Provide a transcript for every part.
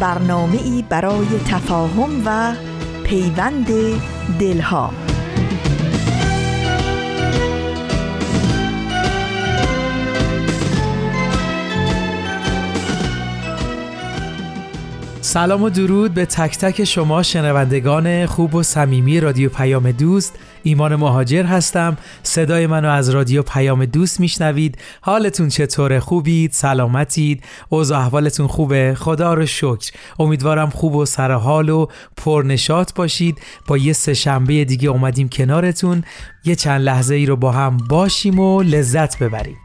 برنامه ای برای تفاهم و پیوند دلها. سلام و درود به تک تک شما شنوندگان خوب و صمیمی رادیو پیام دوست. ایمان مهاجر هستم. صدای منو از رادیو پیام دوست میشنوید. حالتون چطوره خوبید؟ سلامتید؟ اوضاع احوالتون خوبه؟ خدا رو شکر. امیدوارم خوب و سرحال و پرنشاط باشید. با یه سه شنبه دیگه اومدیم کنارتون. یه چند لحظه ای رو با هم باشیم و لذت ببریم.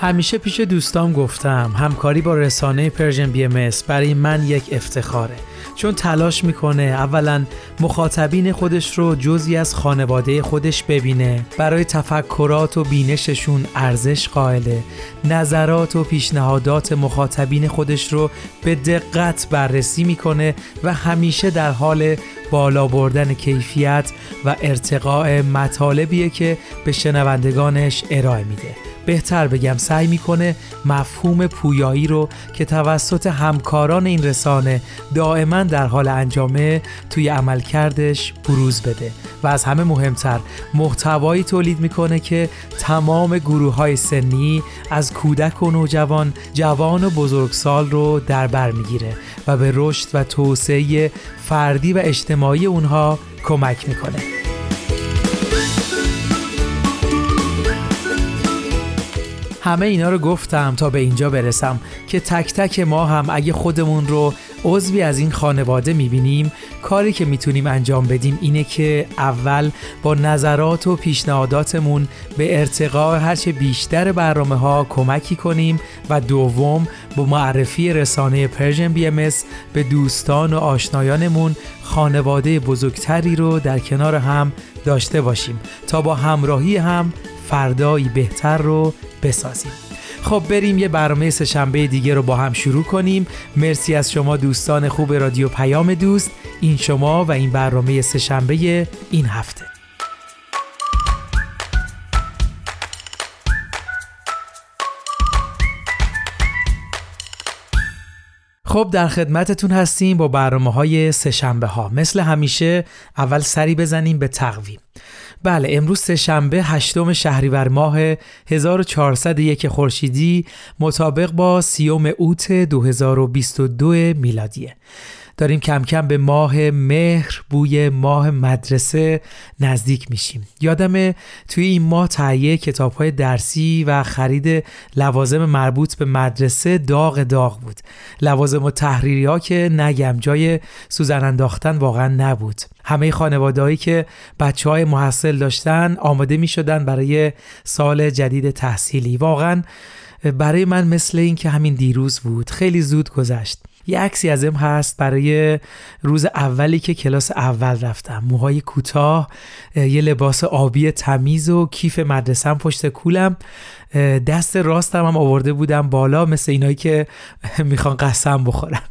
همیشه پیش دوستام گفتم همکاری با رسانه Persian BM برای من یک افتخاره. چون تلاش می‌کنه اولا مخاطبین خودش رو جزئی از خانواده خودش ببینه برای تفکرات و بینششون ارزش قائله نظرات و پیشنهادات مخاطبین خودش رو به دقت بررسی می‌کنه و همیشه در حال بالا بردن کیفیت و ارتقاء مطالبیه که به شنوندگانش ارائه میده. بهتر بگم سعی می‌کنه مفهوم پویایی رو که توسط همکاران این رسانه دائما در حال انجامه توی عملکردش بروز بده. و از همه مهمتر محتوایی تولید می‌کنه که تمام گروه های سنی از کودک و نوجوان جوان و بزرگسال رو در بر می‌گیره و به رشد و توسعه فردی و اجتماعی اونها کمک می‌کنه. همه اینا رو گفتم تا به اینجا برسم که تک تک ما هم اگه خودمون رو عضوی از این خانواده می‌بینیم کاری که می‌تونیم انجام بدیم اینه که اول با نظرات و پیشنهاداتمون به ارتقاء هرچه بیشتر برنامه ها کمکی کنیم و دوم با معرفی رسانه Persian BM به دوستان و آشنایانمون خانواده بزرگتری رو در کنار هم داشته باشیم تا با همراهی هم فردایی بهتر رو بسازیم. خب بریم یه برنامه شنبه دیگه رو با هم شروع کنیم. مرسی از شما دوستان خوب رادیو پیام دوست. این شما و این برنامه شنبه این هفته. خب در خدمتتون هستیم با برنامه های سهشنبه ها مثل همیشه اول سری بزنیم به تقویم. بله امروز سهشنبه هشتم شهریور ماه 1401 خورشیدی مطابق با سیوم اوت 2022 میلادیه. داریم کم کم به ماه مهر بوی ماه مدرسه نزدیک میشیم. یادم توی این ماه تهیه کتاب های درسی و خرید لوازم مربوط به مدرسه داغ داغ بود. لوازم و تحریری ها که نگم جای سوزن انداختن واقعا نبود. همه خانوادهایی که بچه های محصل داشتن آماده می شدن برای سال جدید تحصیلی. واقعا برای من مثل این که همین دیروز بود. خیلی زود گذشت. یه عکسی ازم هست برای روز اولی که کلاس اول رفتم. موهای کوتاه یه لباس آبی تمیز و کیف مدرسم پشت کولم. دست راستم هم آورده بودم بالا مثل اینایی که می‌خوان قسم بخورن.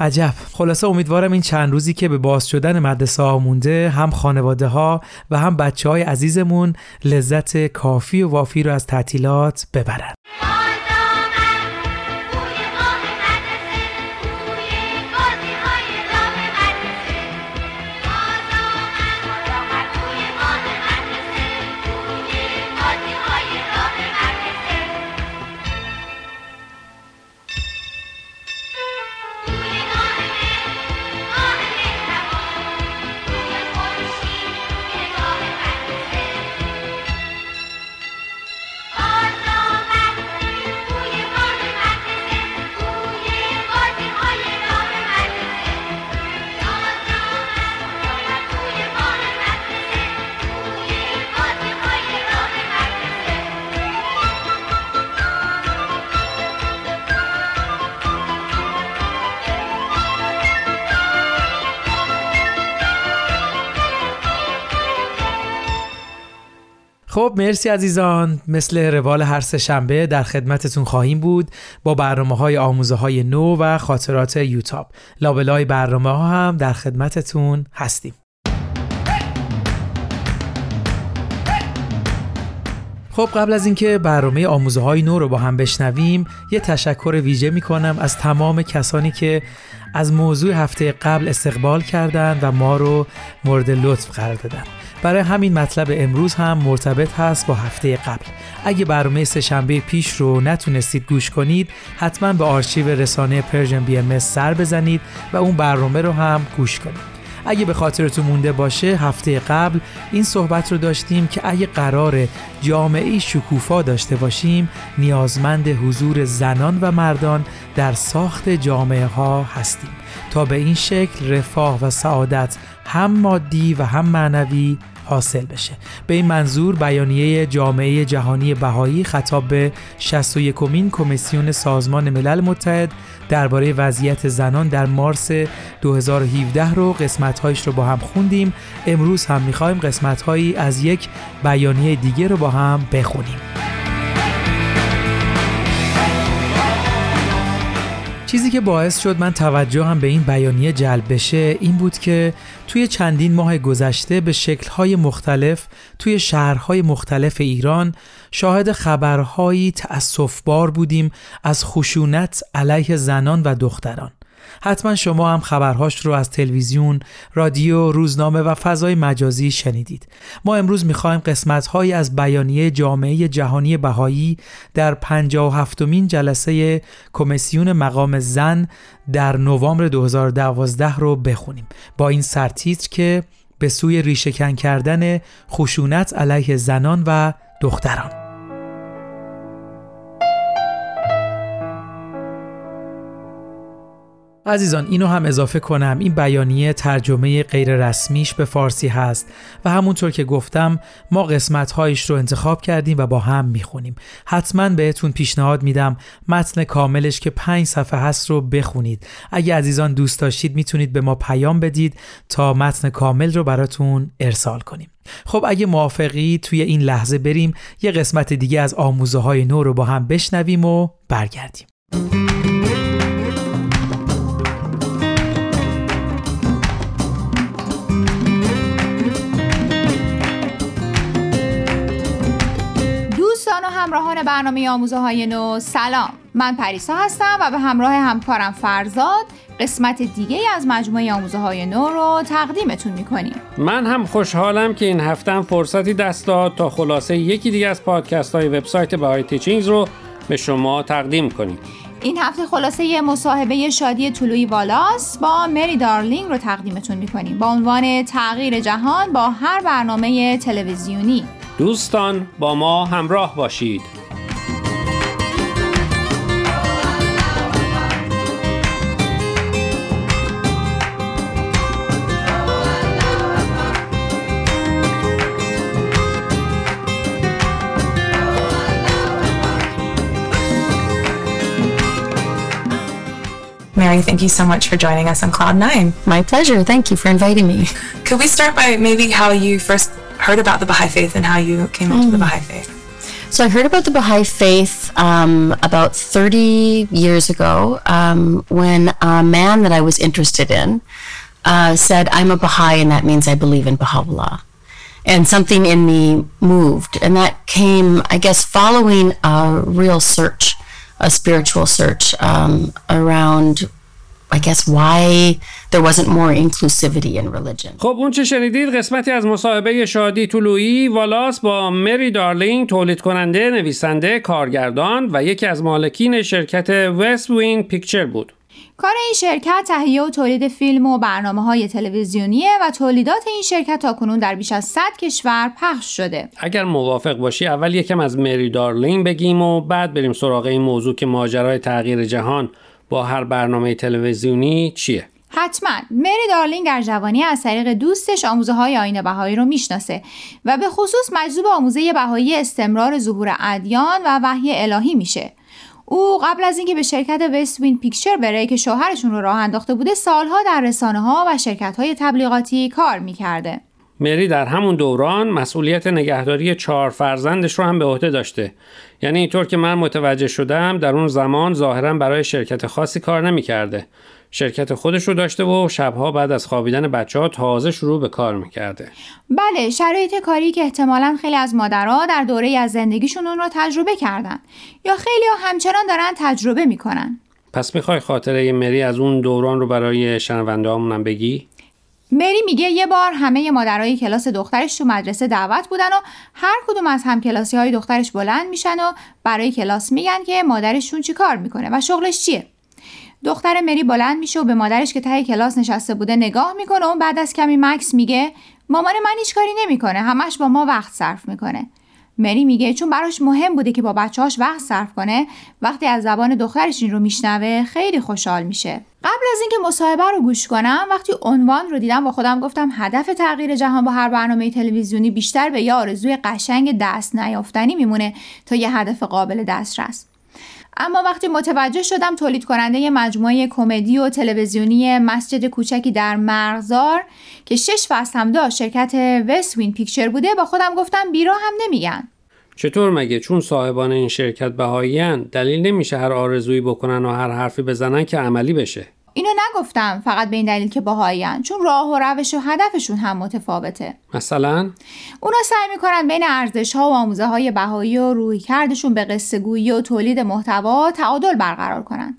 عجب. خلاصه امیدوارم این چند روزی که به باز شدن مدرسه ها مونده هم خانواده ها و هم بچه های عزیزمون لذت کافی و وافی رو از تعطیلات ببرن. خب مرسی عزیزان. مثل روال هر سه شنبه در خدمتتون خواهیم بود با برنامه های آموزه های نو و خاطرات یوتاب. لابلای برنامه ها هم در خدمتتون هستیم. خب قبل از اینکه برنامه آموزه های نو رو با هم بشنویم یه تشکر ویژه می کنم از تمام کسانی که از موضوع هفته قبل استقبال کردند و ما رو مورد لطف قرار دادن برای همین مطلب امروز هم مرتبط هست با هفته قبل. اگه برنامه سهشنبه پیش رو نتونستید گوش کنید حتما به آرشیو رسانه Persian BMS سر بزنید و اون برنامه رو هم گوش کنید. اگه به خاطرتون مونده باشه هفته قبل این صحبت رو داشتیم که اگه قرار جامعه شکوفا داشته باشیم نیازمند حضور زنان و مردان در ساخت جامعه ها هستیم. تا به این شکل رفاه و سعادت هم مادی و هم معنوی حاصل بشه. به این منظور بیانیه جامعه جهانی بهایی خطاب به 61 کمین کمیسیون سازمان ملل متحد درباره وضعیت زنان در مارس 2017 رو قسمتهایش رو با هم خوندیم. امروز هم می‌خوایم قسمتهایی از یک بیانیه دیگه رو با هم بخونیم. چیزی که باعث شد من توجه هم به این بیانیه جلب بشه این بود که توی چندین ماه گذشته به شکلهای مختلف توی شهرهای مختلف ایران شاهد خبرهایی تأصفبار بودیم از خشونت علیه زنان و دختران. حتما شما هم خبرهاش رو از تلویزیون، رادیو، روزنامه و فضای مجازی شنیدید. ما امروز می‌خوایم قسمتهایی از بیانیه جامعه جهانی بهایی در 57 مین جلسه کمیسیون مقام زن در نوامبر 2012 رو بخونیم. با این سرتیتر که به سوی ریشهکن کردن خشونت علیه زنان و دختران. عزیزان اینو هم اضافه کنم. این بیانیه ترجمه غیر رسمیش به فارسی هست و همونطور که گفتم ما قسمت هایش رو انتخاب کردیم و با هم می‌خونیم. حتما بهتون پیشنهاد میدم متن کاملش که پنج صفحه هست رو بخونید. اگه عزیزان دوست داشتید می‌تونید به ما پیام بدید تا متن کامل رو براتون ارسال کنیم. خب اگه موافقی توی این لحظه بریم یه قسمت دیگه از آموزه های نو رو با هم بشنویم و برگردیم. همراهان برنامه آموزه های نو سلام. من پریسا هستم و به همراه همکارم فرزاد قسمت دیگه از مجموعه آموزه های نو رو تقدیمتون می‌کنیم. من هم خوشحالم که این هفته هم فرصتی دست داد تا خلاصه یکی دیگه از پادکست های وبسایت بهای تیچینگز رو به شما تقدیم کنیم. این هفته خلاصه یه مصاحبه شادی طلوعی والاس با مری دارلینگ رو تقدیمتون می‌کنیم. با عنوان تغییر جهان با هر برنامه تلویزیونی. دوستان با ما همراه باشید. Mary, thank you so much for joining us on Cloud9. My pleasure. Thank you for inviting me. Could we start by maybe how you first heard about the Baha'i Faith and how you came into the mm. Baha'i Faith? So I heard about the Baha'i Faith um, about 30 years ago um, when a man that I was interested in uh, said, I'm a Baha'i and that means I believe in Baha'u'llah. And something in me moved. And that came, I guess, following a real search, a spiritual search um, around I guess why there wasn't more inclusivity in religion. خب اون چه شنیدید قسمتی از مصاحبه شادی طلوعی والاس با مری دارلینگ تولید کننده نویسنده کارگردان و یکی از مالکین شرکت وست وین پیکچر بود کار این شرکت تهیه و تولید فیلم و برنامه های تلویزیونیه و تولیدات این شرکت تا کنون در بیش از 100 کشور پخش شده. اگر موافق باشی اول یکم از مری دارلینگ بگیم و بعد بریم سراغ این موضوع که ماجرای تغییر جهان با هر برنامه تلویزیونی چیه؟ حتما. مری دارلینگ در جوانی از طریق دوستش آموزه های آین بهایی رو می‌شناسه و به خصوص مجذوب آموزه بهایی استمرار ظهور ادیان و وحی الهی میشه. او قبل از اینکه به شرکت وست وین پیکچر بره که شوهرشون رو راه انداخته بوده سالها در رسانه ها و شرکت های تبلیغاتی کار می‌کرده. مری در همون دوران مسئولیت نگهداری چهار فرزندش رو هم به عهده داشته. یعنی اینطور که من متوجه شدم در اون زمان ظاهرا برای شرکت خاصی کار نمی‌کرده. شرکت خودش رو داشته و شبها بعد از خوابیدن بچه ها تازه شروع به کار می‌کرده. بله شرایط کاری که احتمالا خیلی از مادرها در دوره از زندگیشون اون رو تجربه کردن یا خیلی ها همچنان دارن تجربه می‌کنن. پس می‌خوای خاطره مری از اون دوران رو برای شنونده هم بگی؟ مری میگه یه بار همه مادرای کلاس دخترش تو مدرسه دعوت بودن و هر کدوم از همکلاسی های دخترش بلند میشن و برای کلاس میگن که مادرشون چی کار می‌کنه و شغلش چیه. دختر مری بلند میشه و به مادرش که ته کلاس نشسته بوده نگاه می‌کنه و بعد از کمی مکس میگه مامان من هیچ کاری نمی‌کنه همش با ما وقت صرف می‌کنه. مری میگه چون براش مهم بوده که با بچه‌هاش وقت صرف کنه وقتی از زبان دخترش این رو میشنوه خیلی خوشحال میشه. قبل از اینکه مصاحبه رو گوش کنم وقتی عنوان رو دیدم با خودم گفتم هدف تغییر جهان با هر برنامه تلویزیونی بیشتر به یه آرزوی قشنگ دست نیافتنی میمونه تا یه هدف قابل دسترس. اما وقتی متوجه شدم تولید کننده مجموعه کمدی و تلویزیونی مسجد کوچکی در مرغزار که شش فصل هم داشت شرکت وستوین پیکچر بوده با خودم گفتم بیرا هم نمیگن. چطور مگه؟ چون صاحبان این شرکت بهاییان دلیل نمیشه هر آرزویی بکنن و هر حرفی بزنن که عملی بشه. اینو نگفتم فقط به این دلیل که باهاییان چون راه و روش و هدفشون هم متفاوته. مثلا؟ اونا سعی می‌کنن بین ارزش ها و آموزه های بهایی و روی کردشون به قصه گویی و تولید محتوا تعادل برقرار کنن.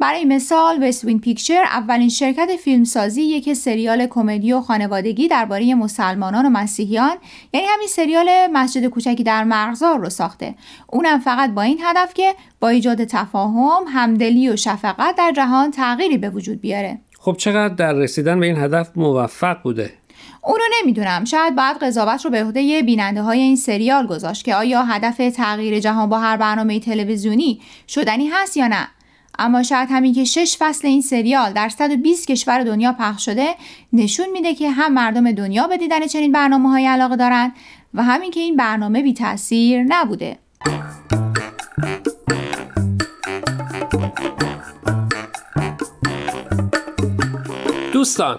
برای مثال وستوین پیکچر اولین شرکت فیلمسازی که سریال کمدی و خانوادگی درباره مسلمانان و مسیحیان یعنی همین سریال مسجد کوچکی در مرغزار رو ساخته. اونم فقط با این هدف که با ایجاد تفاهم همدلی و شفقت در جهان تغییری به وجود بیاره. خب چقدر در رسیدن به این هدف موفق بوده؟ اونو نمی‌دونم. شاید باید قضاوت رو به عهده بیننده های این سریال گذاشت که آیا هدف تغییر جهان با هر برنامه تلویزیونی شدنی هست یا نه. اما شاید همین که شش فصل این سریال در 120 کشور دنیا پخش شده نشون میده که هم مردم دنیا به دیدن چنین برنامه های علاقه دارن و همین که این برنامه بی تاثیر نبوده. دوستان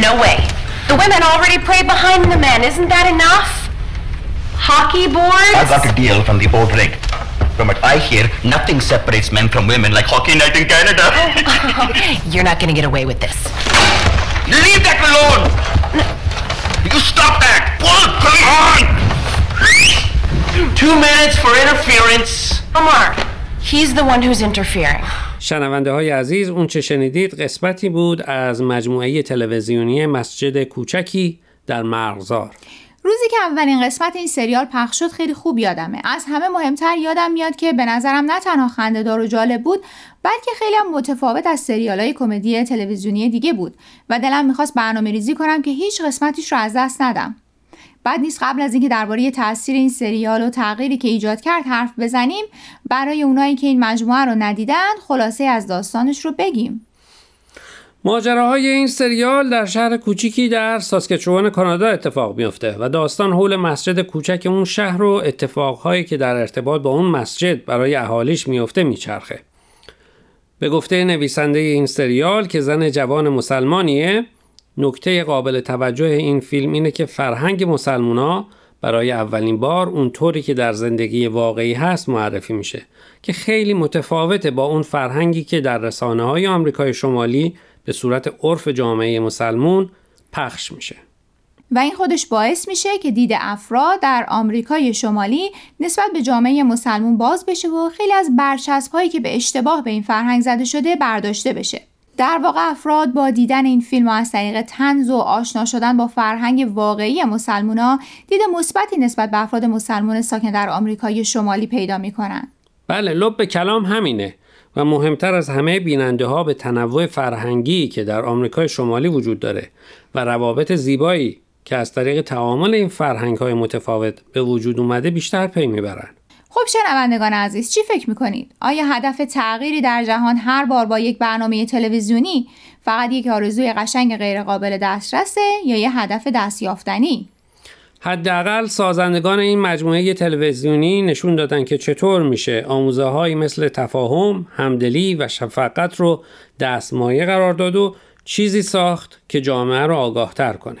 No way. The women already pray behind the men. Isn't that enough? Hockey boards? I got a deal from the old rig. From what I hear, nothing separates men from women like hockey night in Canada. You're not going to get away with this. Leave that alone! You stop that! Pull! Come on! Two minutes for interference. Omar, he's the one who's interfering. شنونده های عزیز اون چه شنیدید قسمتی بود از مجموعه تلویزیونی مسجد کوچکی در مرغزار. روزی که اولین قسمت این سریال پخش شد خیلی خوب یادمه. از همه مهمتر یادم میاد که به نظرم نه تنها خندهدار و جالب بود بلکه خیلی هم متفاوت از سریال های کمدی تلویزیونی دیگه بود. و دلم می‌خواست برنامه ریزی کنم که هیچ قسمتیش رو از دست ندم. بعد نیست قبل از اینکه درباره تاثیر این سریال و تغییری که ایجاد کرد حرف بزنیم برای اونایی که این مجموعه رو ندیدن خلاصه از داستانش رو بگیم ماجراهای این سریال در شهر کوچیکی در ساسکچوان کانادا اتفاق میفته و داستان حول مسجد کوچک اون شهر و اتفاقهایی که در ارتباط با اون مسجد برای اهالیش میفته میچرخه. به گفته نویسنده این سریال که زن جوان مسلمانیه نکته قابل توجه این فیلم اینه که فرهنگ مسلمونا برای اولین بار اونطوری که در زندگی واقعی هست معرفی میشه که خیلی متفاوته با اون فرهنگی که در رسانه های آمریکای شمالی به صورت عرف جامعه مسلمون پخش میشه. و این خودش باعث میشه که دید افراد در آمریکای شمالی نسبت به جامعه مسلمون باز بشه و خیلی از برچسب هایی که به اشتباه به این فرهنگ زده شده برداشته بشه. در واقع افراد با دیدن این فیلم و از طریق تنز و آشنا شدن با فرهنگ واقعی مسلمونا دید مثبتی نسبت به افراد مسلمان ساکن در آمریکای شمالی پیدا می‌کنن بله لب به کلام همینه و مهمتر از همه بیننده ها به تنوع فرهنگی که در آمریکای شمالی وجود داره و روابط زیبایی که از طریق تعامل این فرهنگ های متفاوت به وجود اومده بیشتر پی می‌برن. خب شنوندگان عزیز چی فکر می‌کنید؟ آیا هدف تغییری در جهان هر بار با یک برنامه تلویزیونی فقط یک آرزوی قشنگ غیرقابل دسترسه یا یه هدف دستیافتنی؟ حداقل سازندگان این مجموعه تلویزیونی نشون دادن که چطور میشه آموزه های مثل تفاهم، همدلی و شفقت رو دستمایه قرار داد و چیزی ساخت که جامعه رو آگاهتر کنه.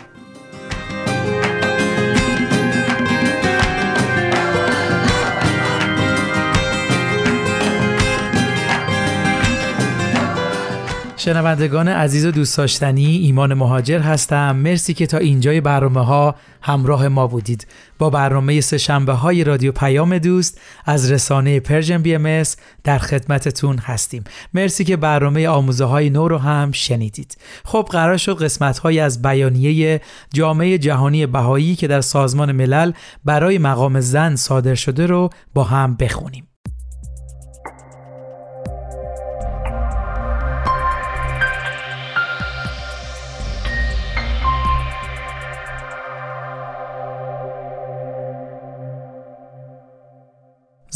شنوندگان عزیز و دوست داشتنی ایمان مهاجر هستم. مرسی که تا اینجای برنامه ها همراه ما بودید. با برنامه سه های رادیو پیام دوست از رسانه Persian BMS در خدمتتون هستیم. مرسی که برنامه آموزه های نو رو هم شنیدید. خب قرار شد قسمت های از بیانیه جامعه جهانی بهایی که در سازمان ملل برای مقام زن صادر شده رو با هم بخونیم.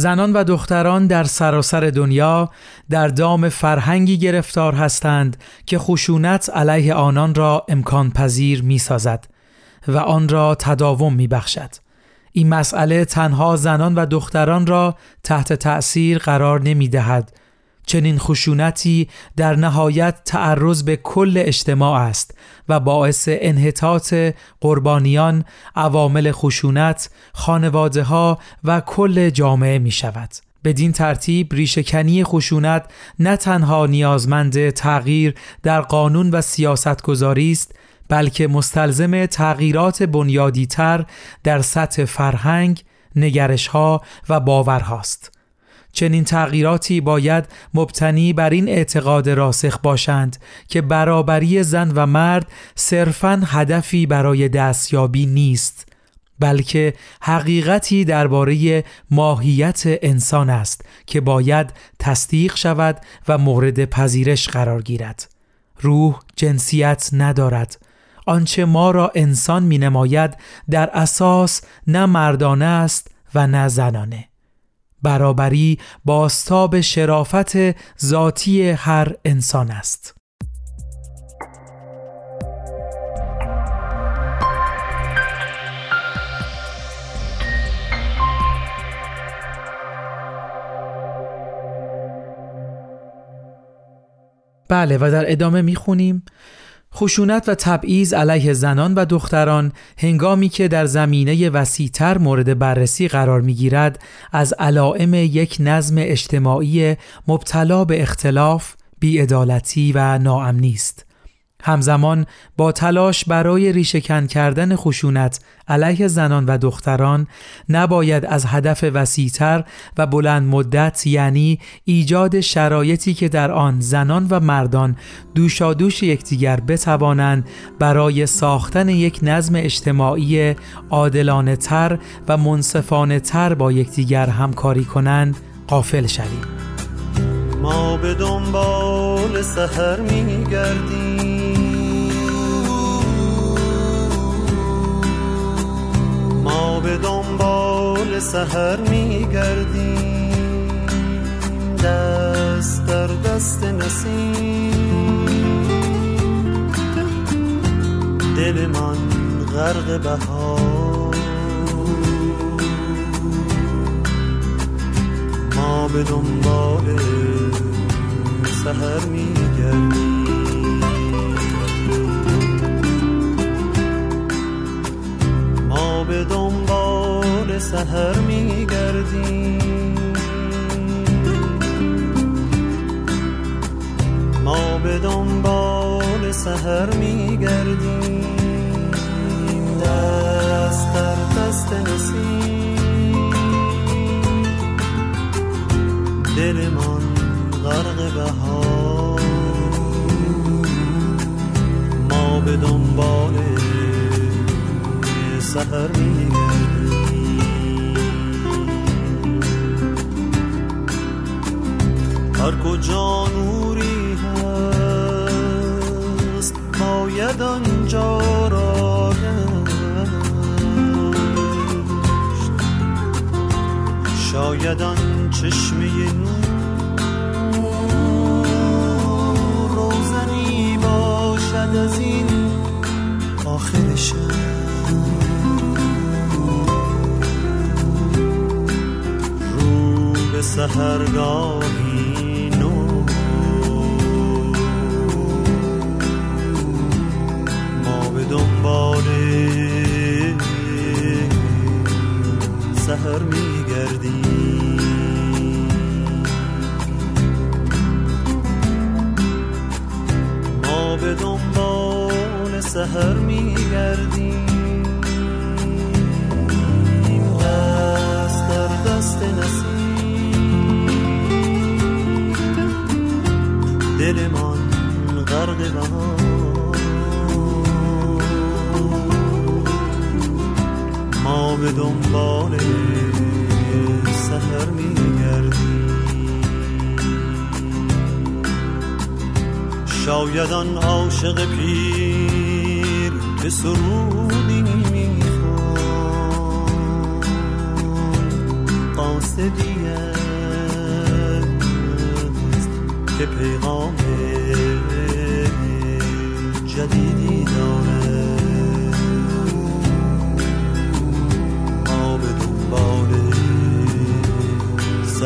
زنان و دختران در سراسر دنیا در دام فرهنگی گرفتار هستند که خشونت علیه آنان را امکان پذیر می سازد و آن را تداوم می بخشد. این مسئله تنها زنان و دختران را تحت تأثیر قرار نمی دهد چنین خشونتی در نهایت تعرض به کل اجتماع است و باعث انحطاط قربانیان، عوامل خشونت، خانواده ها و کل جامعه می شود. بدین ترتیب ریشهکنی خشونت نه تنها نیازمند تغییر در قانون و سیاست گذاری است بلکه مستلزم تغییرات بنیادی تر در سطح فرهنگ، نگرش ها و باورهاست. چنین تغییراتی باید مبتنی بر این اعتقاد راسخ باشند که برابری زن و مرد صرفاً هدفی برای دستیابی نیست بلکه حقیقتی درباره ماهیت انسان است که باید تصدیق شود و مورد پذیرش قرار گیرد. روح جنسیت ندارد. آنچه ما را انسان می نماید در اساس نه مردانه است و نه زنانه. برابری باستاب شرافت ذاتی هر انسان است. بله و در ادامه می‌خونیم خشونت و تبعیض علیه زنان و دختران هنگامی که در زمینه وسیعتر مورد بررسی قرار می‌گیرد از علائم یک نظم اجتماعی مبتلا به اختلاف، بیعدالتی و ناامنی است. همزمان با تلاش برای ریشهکن کردن خشونت علیه زنان و دختران نباید از هدف وسیعتر و بلند مدت یعنی ایجاد شرایطی که در آن زنان و مردان دوشادوش یکدیگر بتوانند برای ساختن یک نظم اجتماعی عادلانه تر و منصفانه تر با یکدیگر همکاری کنند قافل شویم. ما به دنبال سحر میگردیم. به دنبال سهر میگردیم دست در دست نسیم. دل من غرق بهار. ما به دنبال سهر میگردیم. ما به دنبال سهر میگردیم. ما به دنبال سهر میگردیم. دست در دست نسیم دل من غرق بهار. ما به دنبال سهر میگردیم. هر کجا نوری هست باید آنجا را گشت شاید آن چشمه نور روزنی باشد از این آخر شب. به سهرگاهی ما به دنبال سهر میگردیم ما به دنبال سهر میگردیم. دست در دست نسیم. دل من به دنبال سهر میگردیم شاید آن عاشق پیر که سرودی می‌خوان قاصدی است که پیغام جدیدی داره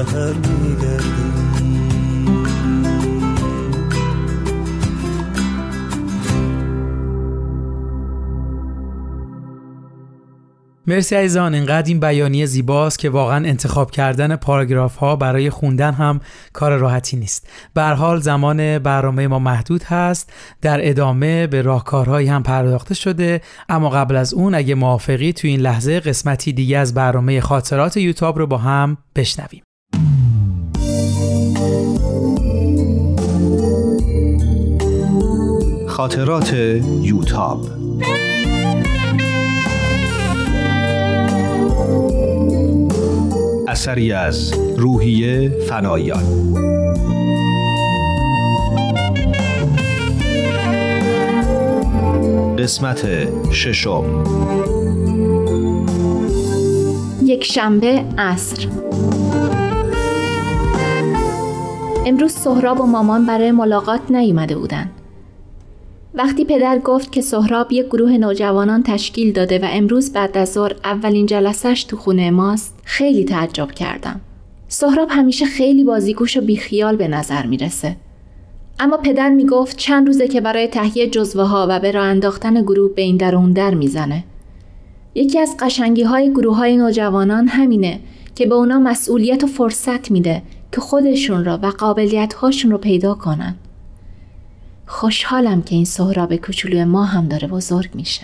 سهر میگردیم مرسی عزیزان اینقدر این بیانیه زیباست که واقعا انتخاب کردن پاراگراف ها برای خوندن هم کار راحتی نیست. به حال زمان برنامه ما محدود هست. در ادامه به راهکارهایی هم پرداخته شده. اما قبل از اون اگه موافقی تو این لحظه قسمتی دیگه از برنامه خاطرات یوتاب رو با هم بشنویم. خاطرات یوتاب. اثری از روحیه فنایان. قسمت ششم. یک شنبه عصر. امروز سهراب و مامان برای ملاقات نیومده بودن وقتی پدر گفت که سهراب یک گروه نوجوانان تشکیل داده و امروز بعد از ظهر اولین جلسش تو خونه ماست خیلی تعجب کردم. سهراب همیشه خیلی بازیگوش و بیخیال به نظر می‌رسه. اما پدر می‌گفت چند روزه که برای تهیه جزوه ها و به راه انداختن گروه به این در اون در می‌زنه. یکی از قشنگی های گروه های نوجوانان همینه که به اونا مسئولیت و فرصت میده که خودشون را و قابلیت هاشون رو پیدا کنن. خوشحالم که این سهراب کوچولو ما هم داره بزرگ میشه.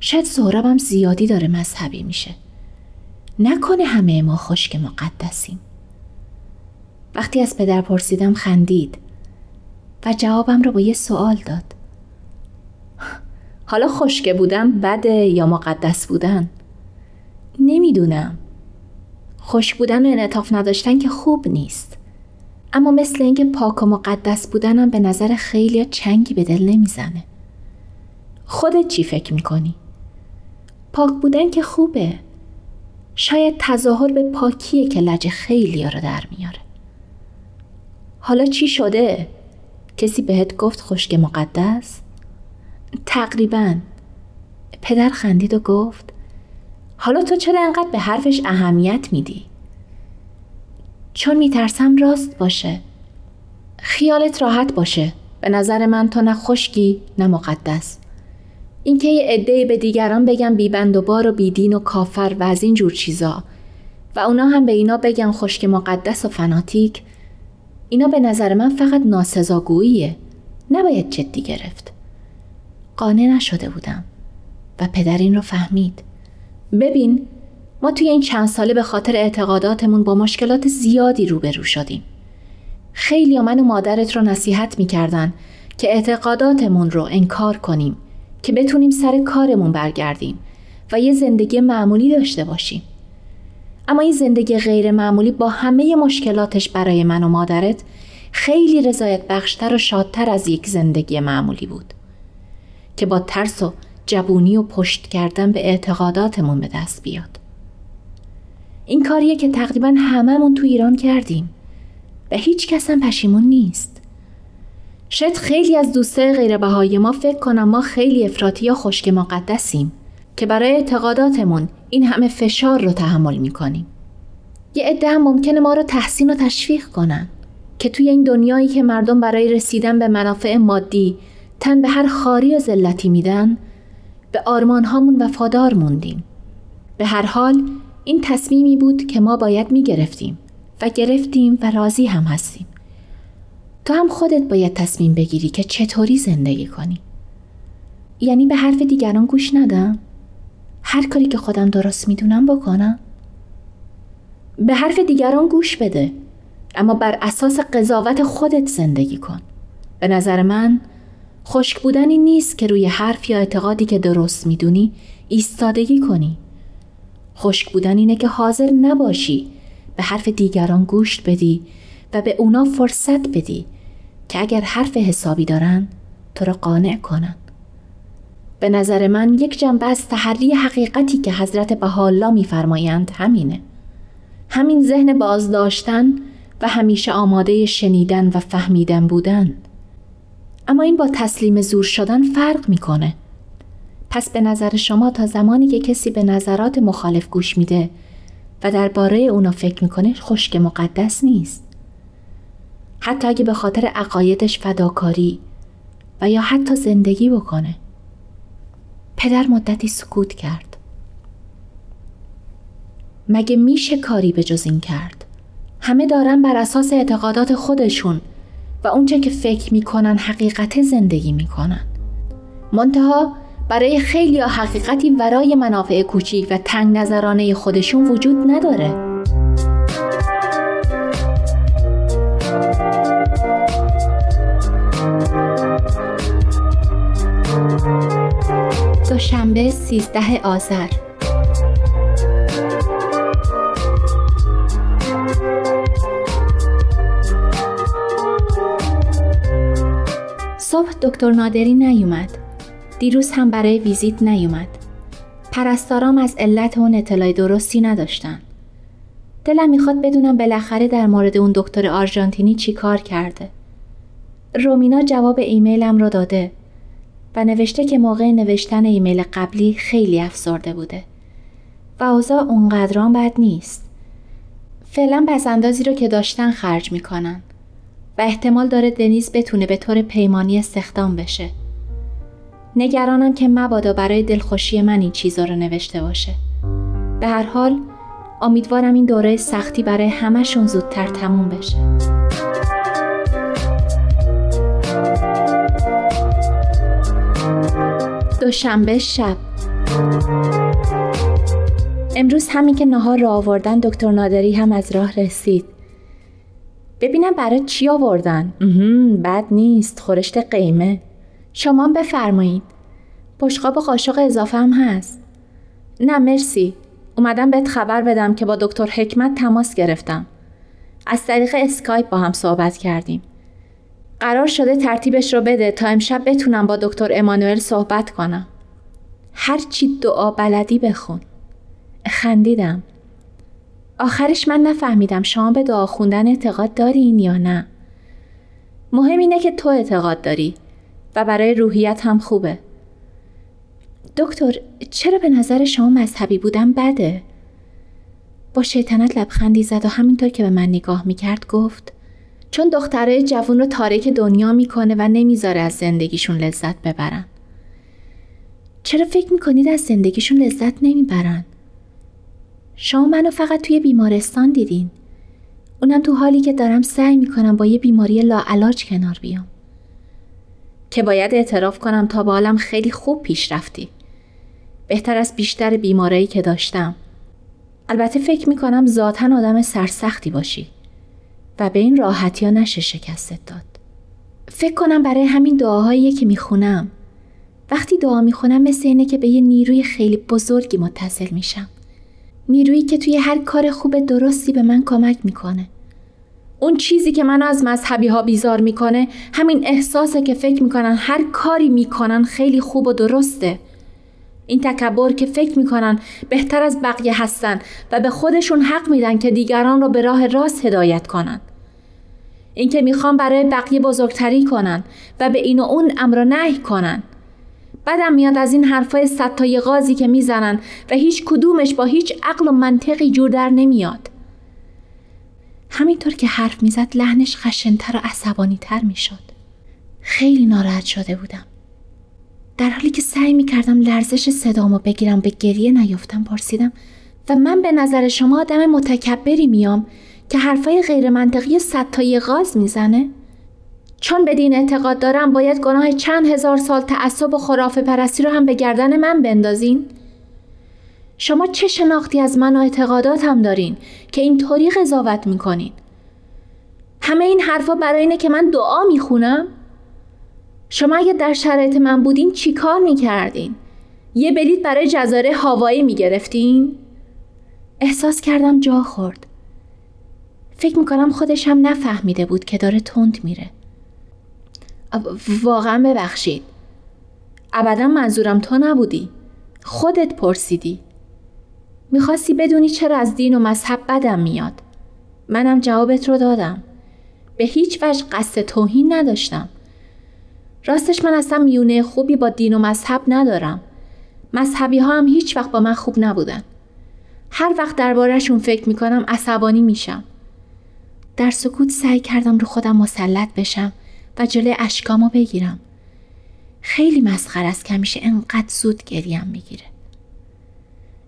شاید سهرابم زیادی داره مذهبی میشه. نکنه همه ما خشک مقدسیم. وقتی از پدر پرسیدم خندید و جوابم رو با یه سوال داد. حالا خشکه بودن بده یا مقدس بودن؟ نمی‌دونم. خوش بودن و انعطاف نداشتن که خوب نیست. اما مثل اینکه پاک و مقدس بودنم به نظر خیلی چنگی به دل نمی‌زنه. خودت چی فکر می‌کنی؟ پاک بودن که خوبه شاید تظاهر به پاکیه که لج خیلی رو در میاره حالا چی شده؟ کسی بهت گفت خشک مقدس؟ تقریبا پدر خندید و گفت حالا تو چرا انقدر به حرفش اهمیت میدی؟ چون میترسم راست باشه. خیالت راحت باشه. به نظر من تو نه خشکی نه مقدس. اینکه یه عده‌ای به دیگران بگن بیبند و بار و بیدین و کافر و از این جور چیزا. و اونا هم به اینا بگن خشک مقدس و فناتیک. اینا به نظر من فقط ناسزاگوییه. نباید جدی گرفت. قانع نشده بودم. و پدر این رو فهمید. ببین ما توی این چند ساله به خاطر اعتقاداتمون با مشکلات زیادی روبرو شدیم. خیلی من و مادرت رو نصیحت می‌کردن که اعتقاداتمون رو انکار کنیم که بتونیم سر کارمون برگردیم و یه زندگی معمولی داشته باشیم. اما این زندگی غیر معمولی با همه مشکلاتش برای من و مادرت خیلی رضایت بخشتر و شادتر از یک زندگی معمولی بود که با ترس و جبونی و پشت کردن به اعتقاداتمون به دست بیاد. این کاریه که تقریبا هممون تو ایران کردیم. و هیچ کس هم پشیمون نیست. شاید خیلی از دوستای غیر بهای ما فکر کنم ما خیلی افراطی یا خشک مقدسیم که برای اعتقاداتمون این همه فشار رو تحمل می‌کنیم. یه عده هم ممکنه ما رو تحسین و تشویق کنن که توی این دنیایی که مردم برای رسیدن به منافع مادی تن به هر خاری و ذلتی میدن به آرمان هامون وفادار موندیم. به هر حال این تصمیمی بود که ما باید می‌گرفتیم و گرفتیم و راضی هم هستیم. تو هم خودت باید تصمیم بگیری که چطوری زندگی کنی. یعنی به حرف دیگران گوش ندم. هر کاری که خودم درست می‌دونم بکنم. به حرف دیگران گوش بده. اما بر اساس قضاوت خودت زندگی کن. به نظر من خشک بودنی نیست که روی حرف یا اعتقادی که درست می‌دونی ایستادگی کنی. خشک بودن اینه که حاضر نباشی. به حرف دیگران گوش بدی و به اونا فرصت بدی که اگر حرف حسابی دارن تو را قانع کنن. به نظر من یک جنبه از تحری حقیقتی که حضرت بهاءالله میفرمایند همینه. همین ذهن بازداشتن و همیشه آماده شنیدن و فهمیدن بودن. اما این با تسلیم زور شدن فرق می‌کنه. پس به نظر شما تا زمانی که کسی به نظرات مخالف گوش میده و درباره اونا فکر می‌کنه خشک مقدس نیست. حتی اگه به خاطر عقایدش فداکاری و یا حتی زندگی بکنه. پدر مدتی سکوت کرد. مگه میشه کاری به جز این کرد؟ همه دارن بر اساس اعتقادات خودشون و اونچه که فکر می‌کنن حقیقت زندگی می‌کنن. منتها برای خیلی حقیقتی ورای منافع کوچیک و تنگ نظرانه خودشون وجود نداره. دوشنبه 13 آذر. صبح دکتر نادری نیومد. دیروز هم برای ویزیت نیومد. پرستارام از علت اون اطلاع درستی نداشتن. دلم می‌خواد بدونم بالاخره در مورد اون دکتر آرژانتینی چی کار کرده. رومینا جواب ایمیلم رو داده و نوشته که موقع نوشتن ایمیل قبلی خیلی افسرده بوده. و اوضاع اونقدران بد نیست. فعلا اندازی رو که داشتن خرج می‌کنن. و احتمال داره دنیز بتونه به طور پیمانی استخدام بشه. نگرانم که مبادا برای دلخوشی من این چیزا رو نوشته باشه. به هر حال امیدوارم این دوره سختی برای همهشون زودتر تموم بشه. دوشنبه شب. امروز همین که نهار را آوردن دکتر نادری هم از راه رسید. ببینم برای چی آوردن؟ بد نیست خورشت قیمه. شما بفرمایید. بشقاب و قاشق اضافه هم هست. نه مرسی. اومدم بهت خبر بدم که با دکتر حکمت تماس گرفتم. از طریق اسکایپ با هم صحبت کردیم. قرار شده ترتیبش رو بده تا امشب بتونم با دکتر امانوئل صحبت کنم. هرچی دعا بلدی بخون. خندیدم. آخرش من نفهمیدم شما به دعا خوندن اعتقاد دارین یا نه. مهم اینه که تو اعتقاد داری. و برای روحیت هم خوبه دکتر چرا به نظر شما مذهبی بودن بده؟ با شیطنت لبخندی زد و همینطور که به من نگاه می‌کرد گفت چون دخترای جوون رو تارک دنیا می‌کنه و نمی‌ذاره از زندگیشون لذت ببرن چرا فکر می‌کنید از زندگیشون لذت نمی‌برن؟ شما منو فقط توی بیمارستان دیدین اونم تو حالی که دارم سعی می‌کنم با یه بیماری لاعلاج کنار بیام که باید اعتراف کنم تا با حالم خیلی خوب پیش رفتی. بهتر از بیشتر بیمارایی که داشتم. البته فکر می‌کنم ذاتا آدم سرسختی باشی. و به این راحتی ها نشه شکستت داد. فکر کنم برای همین دعاهایی که می‌خونم. وقتی دعا می‌خونم مثل اینه که به یه نیروی خیلی بزرگی متصل میشم. نیرویی که توی هر کار خوب درستی به من کمک می‌کنه. اون چیزی که منو از مذهبی ها بیزار می‌کنه همین احساسه که فکر می‌کنن هر کاری می‌کنن خیلی خوب و درسته. این تکبر که فکر می‌کنن بهتر از بقیه هستن و به خودشون حق میدن که دیگران رو به راه راست هدایت کنن. این که می‌خوان برای بقیه بزرگتری کنن و به این و اون امر نهی کنن. بدم میاد از این حرفای ستای غازی که می‌زنن و هیچ کدومش با هیچ عقل و منطقی جور در نمیاد. همینطور که حرف می‌زد لحنش خشنتر و عصبانی تر می‌شد خیلی ناراحت شده بودم در حالی که سعی می‌کردم لرزش صدامو بگیرم به گریه نیفتم پرسیدم و من به نظر شما آدم متکبری میام که حرفای غیر منطقی ستای غاز می‌زنه؟ چون به دین اعتقاد دارم باید گناه چند هزار سال تعصب و خرافه پرستی رو هم به گردن من بندازین؟ شما چه شناختی از من و اعتقاداتم دارین که اینطوری قضاوت می‌کنین؟ همه این حرفا برای اینه که من دعا می‌خونم؟ شما اگه در شرایط من بودین چی کار می‌کردین؟ یه بلیت برای جزاره هاوایی می‌گرفتین؟ احساس کردم جا خورد. فکر می‌کنم خودش هم نفهمیده بود که داره تند میره. واقعا ببخشید. ابدا منظورم تو نبودی. خودت پرسیدی. می‌خواستی بدونی چرا از دین و مذهب بدم میاد. منم جوابت رو دادم. به هیچ وجه قصد توهین نداشتم. راستش من اصلا میونه خوبی با دین و مذهب ندارم. مذهبی ها هم هیچ وقت با من خوب نبودن. هر وقت دربارهشون فکر می‌کنم عصبانی میشم. در سکوت سعی کردم رو خودم مسلط بشم و جلوی اشکامو بگیرم. خیلی مسخر است که همیشه انقدر زود گریم می‌گیره.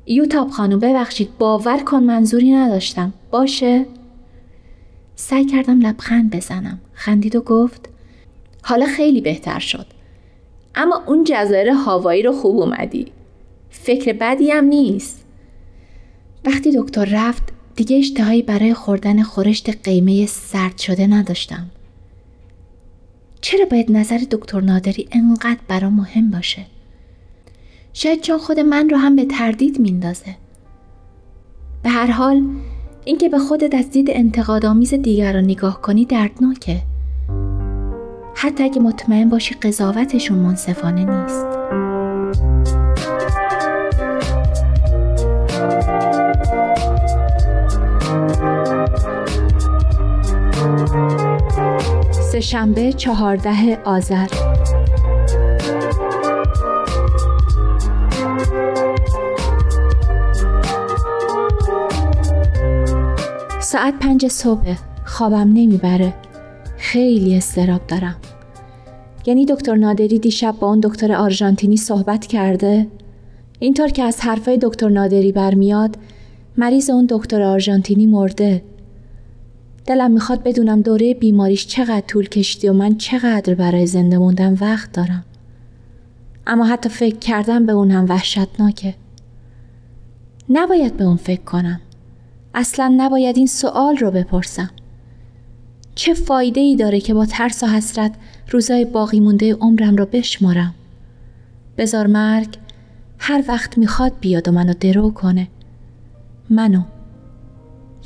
یوتاب خانم ببخشید باور کن منظوری نداشتم. باشه؟ سعی کردم لبخند بزنم. خندید و گفت حالا خیلی بهتر شد. اما اون جزایر هاوایی رو خوب اومدی. فکر بدی هم نیست. وقتی دکتر رفت دیگه اشتهایی برای خوردن خورشت قیمه سرد شده نداشتم. چرا باید نظر دکتر نادری انقدر برا مهم باشه؟ شاید چون خود من رو هم به تردید میندازه. به هر حال اینکه به خودت از دید انتقادآمیز دیگران نگاه کنی دردناکه. حتی اگه مطمئن باشی قضاوتشون منصفانه نیست. سهشنبه چهارده آذر ساعت پنج صبح خوابم نمی‌بره خیلی استراب دارم یعنی دکتر نادری دیشب با اون دکتر آرژانتینی صحبت کرده اینطور که از حرفای دکتر نادری برمیاد مریض اون دکتر آرژانتینی مرده دلم می‌خواد بدونم دوره بیماریش چقدر طول کشیده و من چقدر برای زنده موندن وقت دارم. اما حتی فکر کردم به اون هم وحشتناکه. نباید به اون فکر کنم. اصلا نباید این سوال رو بپرسم. چه فایده ای داره که با ترس و حسرت روزای باقی مونده عمرم رو بشمارم؟ بزار مرگ هر وقت می‌خواد بیاد و منو درو کنه. منو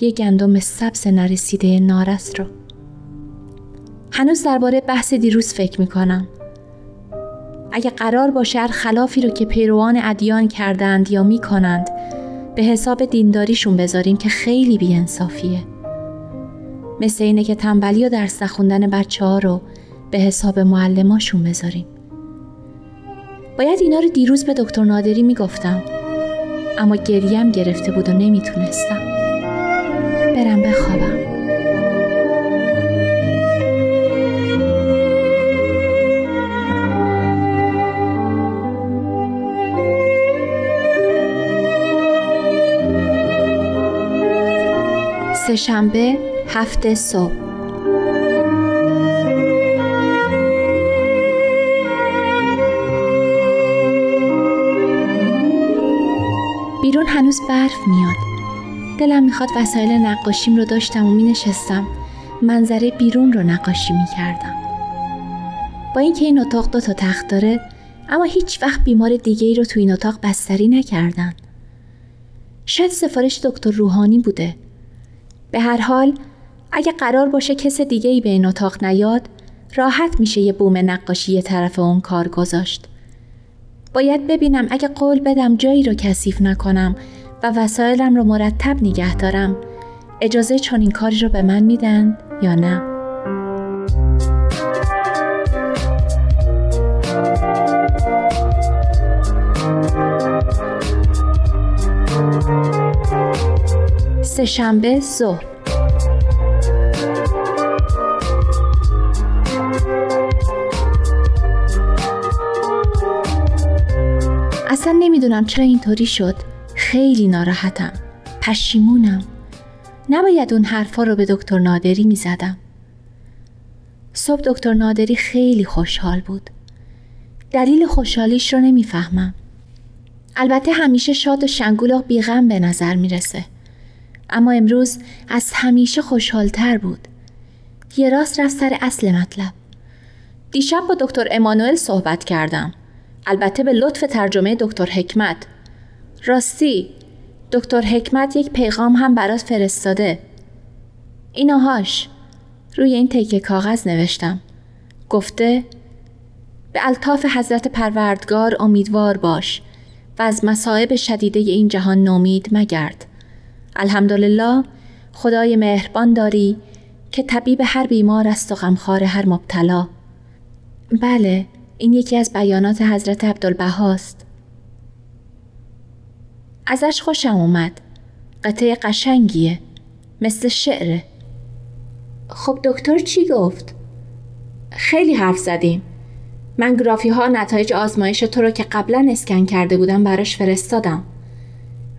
یه گندم سبز نرسیده نارس رو هنوز درباره بحث دیروز فکر می‌کنم اگه قرار باشه هر خلافی رو که پیروان ادیان کردند یا می‌کنند به حساب دینداریشون بذاریم که خیلی بیانصافیه. مثل اینه که تنبلی و درس نخوندن بچه ها رو به حساب معلماشون بذاریم. باید اینا رو دیروز به دکتر نادری می‌گفتم. اما گریم گرفته بود و نمی‌تونستم. برم بخوابم. سهشنبه هفته صبح بیرون هنوز برف میاد دلم می‌خواد وسایل نقاشیم رو داشتم و می نشستم منظره بیرون رو نقاشی می کردم. با اینکه این اتاق دو تا تخت داره اما هیچ وقت بیمار دیگه ای رو تو این اتاق بستری نکردن. شاید سفارش دکتر روحانی بوده. به هر حال اگه قرار باشه کس دیگه ای به این اتاق نیاد راحت میشه یه بوم نقاشی طرف اون کار گذاشت. باید ببینم اگه قول بدم جایی رو کثیف نکنم و وسایلم رو مرتب نگه دارم اجازه چون این کاری رو به من میدن یا نه سهشنبه ظهر. اصلا نمی‌دونم چرا اینطوری شد. خیلی ناراحتم. پشیمونم. نباید اون حرفا رو به دکتر نادری می زدم. صبح دکتر نادری خیلی خوشحال بود. دلیل خوشحالیش رو نمی‌فهمم. البته همیشه شاد و شنگول و بیغم به نظر می‌رسه. اما امروز از همیشه خوشحالتر بود. یه راست رفت سر اصل مطلب. دیشب با دکتر امانوئل صحبت کردم. البته به لطف ترجمه دکتر حکمت. راستی دکتر حکمت یک پیغام هم برات فرستاده. ایناهاش روی این تکه کاغذ نوشتم. گفته به الطاف حضرت پروردگار امیدوار باش و از مصائب شدیده این جهان نومید مگرد. الحمدلله خدای مهربان داری که طبیب هر بیمار است و غمخوار هر مبتلا. بله این یکی از بیانات حضرت عبدالبهاست ازش خوشم اومد. قطعه قشنگیه. مثل شعره خب دکتر چی گفت؟ خیلی حرف زدیم. من گرافی ها نتایج آزمایش تو رو که قبلا اسکن کرده بودم براش فرستادم.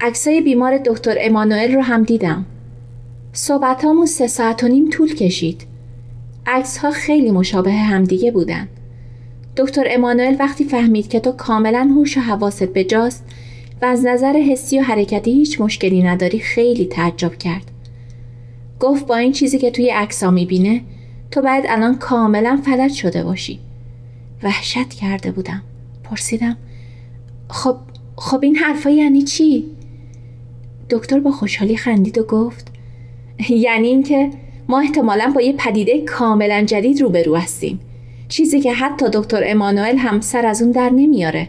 عکسای بیمار دکتر امانوئل رو هم دیدم صحبت همون سه ساعت و نیم طول کشید عکس ها خیلی مشابه همدیگه بودن دکتر امانوئل وقتی فهمید که تو کاملا هوش و حواست بجاست و از نظر حسی و حرکتی هیچ مشکلی نداری خیلی تعجب کرد. گفت با این چیزی که توی عکسا می‌بینه تو باید الان کاملا فلج شده باشی. وحشت کرده بودم. پرسیدم خب خب این حرفا یعنی چی؟ دکتر با خوشحالی خندید و گفت یعنی اینکه ما احتمالا با یه پدیده کاملا جدید روبرو هستیم. چیزی که حتی دکتر امانوئل هم سر از اون در نمیاره.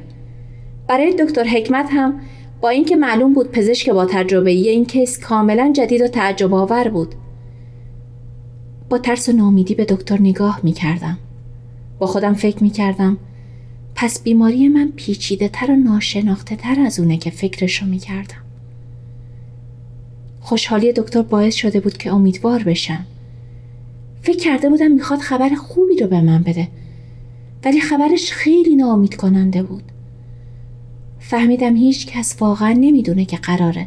برای دکتر حکمت هم با اینکه معلوم بود پزشک با تجربه این کیس کاملا جدید و تعجب آور بود با ترس و نامیدی به دکتر نگاه می کردم. با خودم فکر می کردم پس بیماری من پیچیده تر و ناشناخته تر از اونه که فکرشو می کردم. خوشحالی دکتر باعث شده بود که امیدوار بشم. فکر کرده بودم می‌خواد خبر خوبی رو به من بده ولی خبرش خیلی ناامید کننده بود. فهمیدم هیچ کس واقعا نمی‌دونه که قراره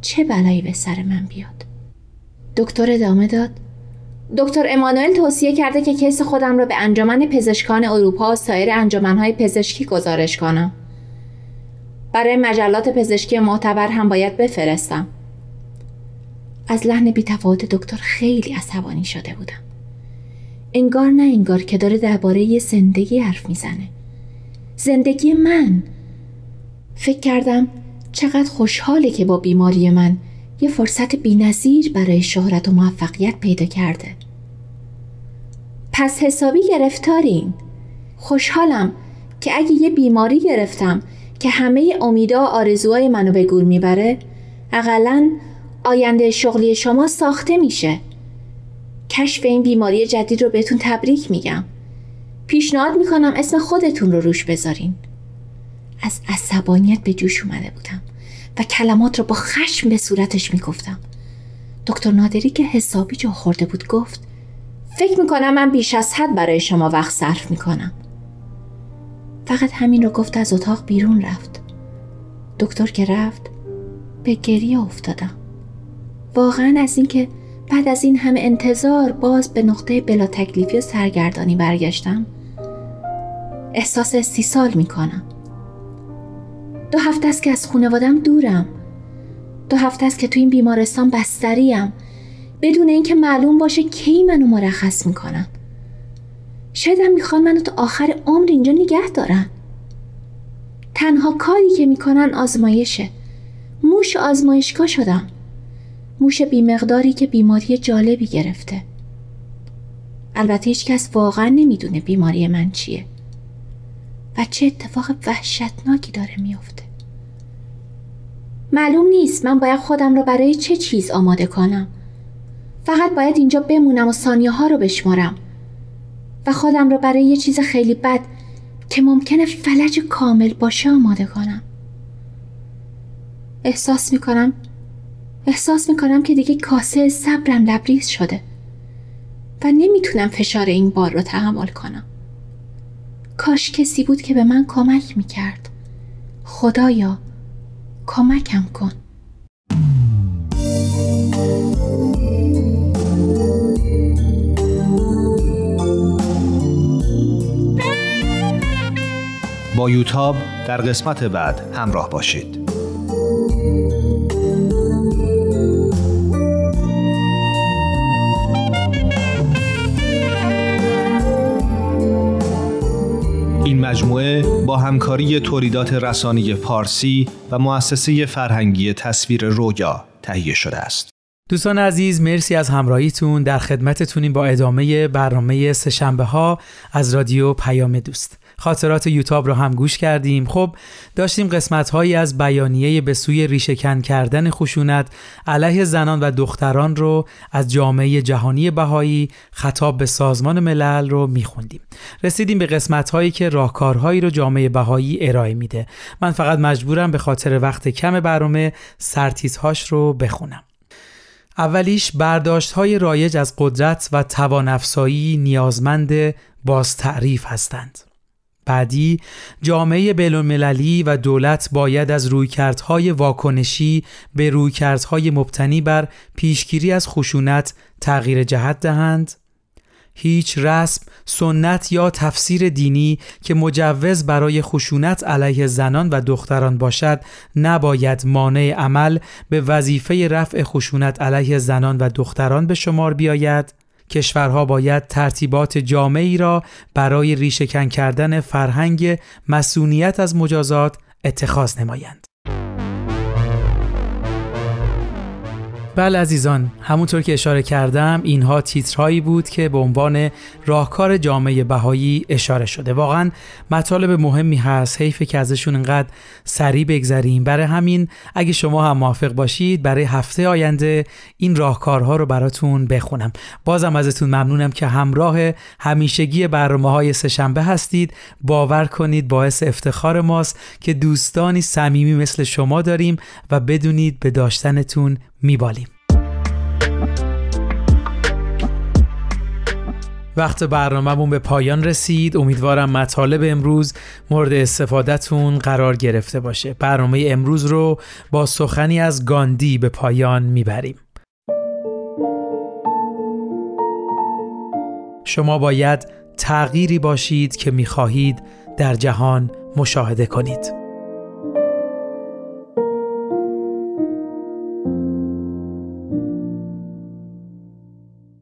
چه بلایی به سر من بیاد دکتر ادامه داد دکتر امانوئل توصیه کرده که کیس خودم رو به انجمن پزشکان اروپا و سایر انجمنهای پزشکی گزارش کنم برای مجلات پزشکی معتبر هم باید بفرستم از لحن بیتفاوت دکتر خیلی عصبانی شده بودم. انگار نه انگار که داره درباره یه زندگی حرف می‌زنه. زندگی من. فکر کردم چقدر خوشحاله که با بیماری من یه فرصت بینظیر برای شهرت و موفقیت پیدا کرده. پس حسابی گرفتارین. خوشحالم که اگه یه بیماری گرفتم که همه امیدا و آرزوهای منو به گور می‌بره اقلا آینده شغلی شما ساخته میشه. کشف این بیماری جدید رو بهتون تبریک میگم. پیشنهاد می‌کنم اسم خودتون رو روش بذارین. از عصبانیت به جوش اومده بودم و کلمات رو با خشم به صورتش می‌گفتم. دکتر نادری که حسابی جا خورده بود گفت فکر می‌کنم من بیش از حد برای شما وقت صرف می‌کنم. فقط همین رو گفت از اتاق بیرون رفت. دکتر که رفت به گریه افتادم. واقعا از اینکه بعد از این همه انتظار باز به نقطه بلا تکلیفی و سرگردانی برگشتم احساس استیصال می‌کنم. دو هفته است که از خانوادم دورم. دو هفته است که تو این بیمارستان بستریم. بدون اینکه معلوم باشه کی منو مرخص می‌کنن. شاید هم می‌خوان منو تا آخر عمر اینجا نگه دارن. تنها کاری که می‌کنن آزمایشه. موش آزمایشگاه شدم. موش بیمقداری که بیماری جالبی گرفته. البته هیچ کس واقعا نمی‌دونه بیماری من چیه. و چه اتفاق وحشتناکی داره میافته. معلوم نیست من باید خودم رو برای چه چیز آماده کنم. فقط باید اینجا بمونم و ثانیه ها رو بشمارم. و خودم رو برای یه چیز خیلی بد که ممکنه فلج کامل باشه آماده کنم. احساس می‌کنم احساس می‌کنم که دیگه کاسه صبرم لبریز شده و نمی‌تونم فشار این بار رو تحمل کنم. کاش کسی بود که به من کمک می‌کرد. خدایا کمکم کن. با یوتاب در قسمت بعد همراه باشید. این مجموعه با همکاری تولیدات رسانی پارسی و مؤسسه فرهنگی تصویر رویا تهیه شده است. دوستان عزیز مرسی از همراهیتون در خدمتتونیم با ادامه برنامه سهشنبه ها از رادیو پیام دوست. خاطرات یوتاب رو هم گوش کردیم. خب داشتیم قسمت هایی از بیانیه به سوی ریشهکن کردن خشونت علیه زنان و دختران رو از جامعه جهانی بهایی خطاب به سازمان ملل رو میخوندیم. رسیدیم به قسمت هایی که راهکارهایی رو جامعه بهایی ارائه میده. من فقط مجبورم به خاطر وقت کم برنامه سرتیزهاش رو بخونم. اولیش برداشت های رایج از قدرت و توانافزایی نیازمند باز تعریف هستند. بعدی جامعه بین‌المللی و دولت باید از رویکردهای واکنشی به رویکردهای مبتنی بر پیشگیری از خشونت تغییر جهت دهند. هیچ رسم، سنت یا تفسیر دینی که مجوز برای خشونت علیه زنان و دختران باشد نباید مانع عمل به وظیفه رفع خشونت علیه زنان و دختران به شمار بیاید. کشورها باید ترتیبات جامعی را برای ریشهکن کردن فرهنگ مسئولیت از مجازات اتخاذ نمایند. بله عزیزان همونطور که اشاره کردم اینها تیترهایی بود که به عنوان راهکار جامعه بهایی اشاره شده. واقعا مطالب مهمی هست حیف که ازشون انقدر سریع بگذریم. برای همین اگه شما هم موافق باشید برای هفته آینده این راهکارها رو براتون بخونم. بازم ازتون ممنونم که همراه همیشگی برنامه های سهشنبه هستید. باور کنید باعث افتخار ماست که دوستانی صمیمی مثل شما داریم و بدونید به داشتنتون میبالیم. وقت برنامهمون به پایان رسید. امیدوارم مطالب امروز مورد استفادهتون قرار گرفته باشه. برنامه امروز رو با سخنی از گاندی به پایان می‌بریم. شما باید تغییری باشید که می‌خواهید در جهان مشاهده کنید.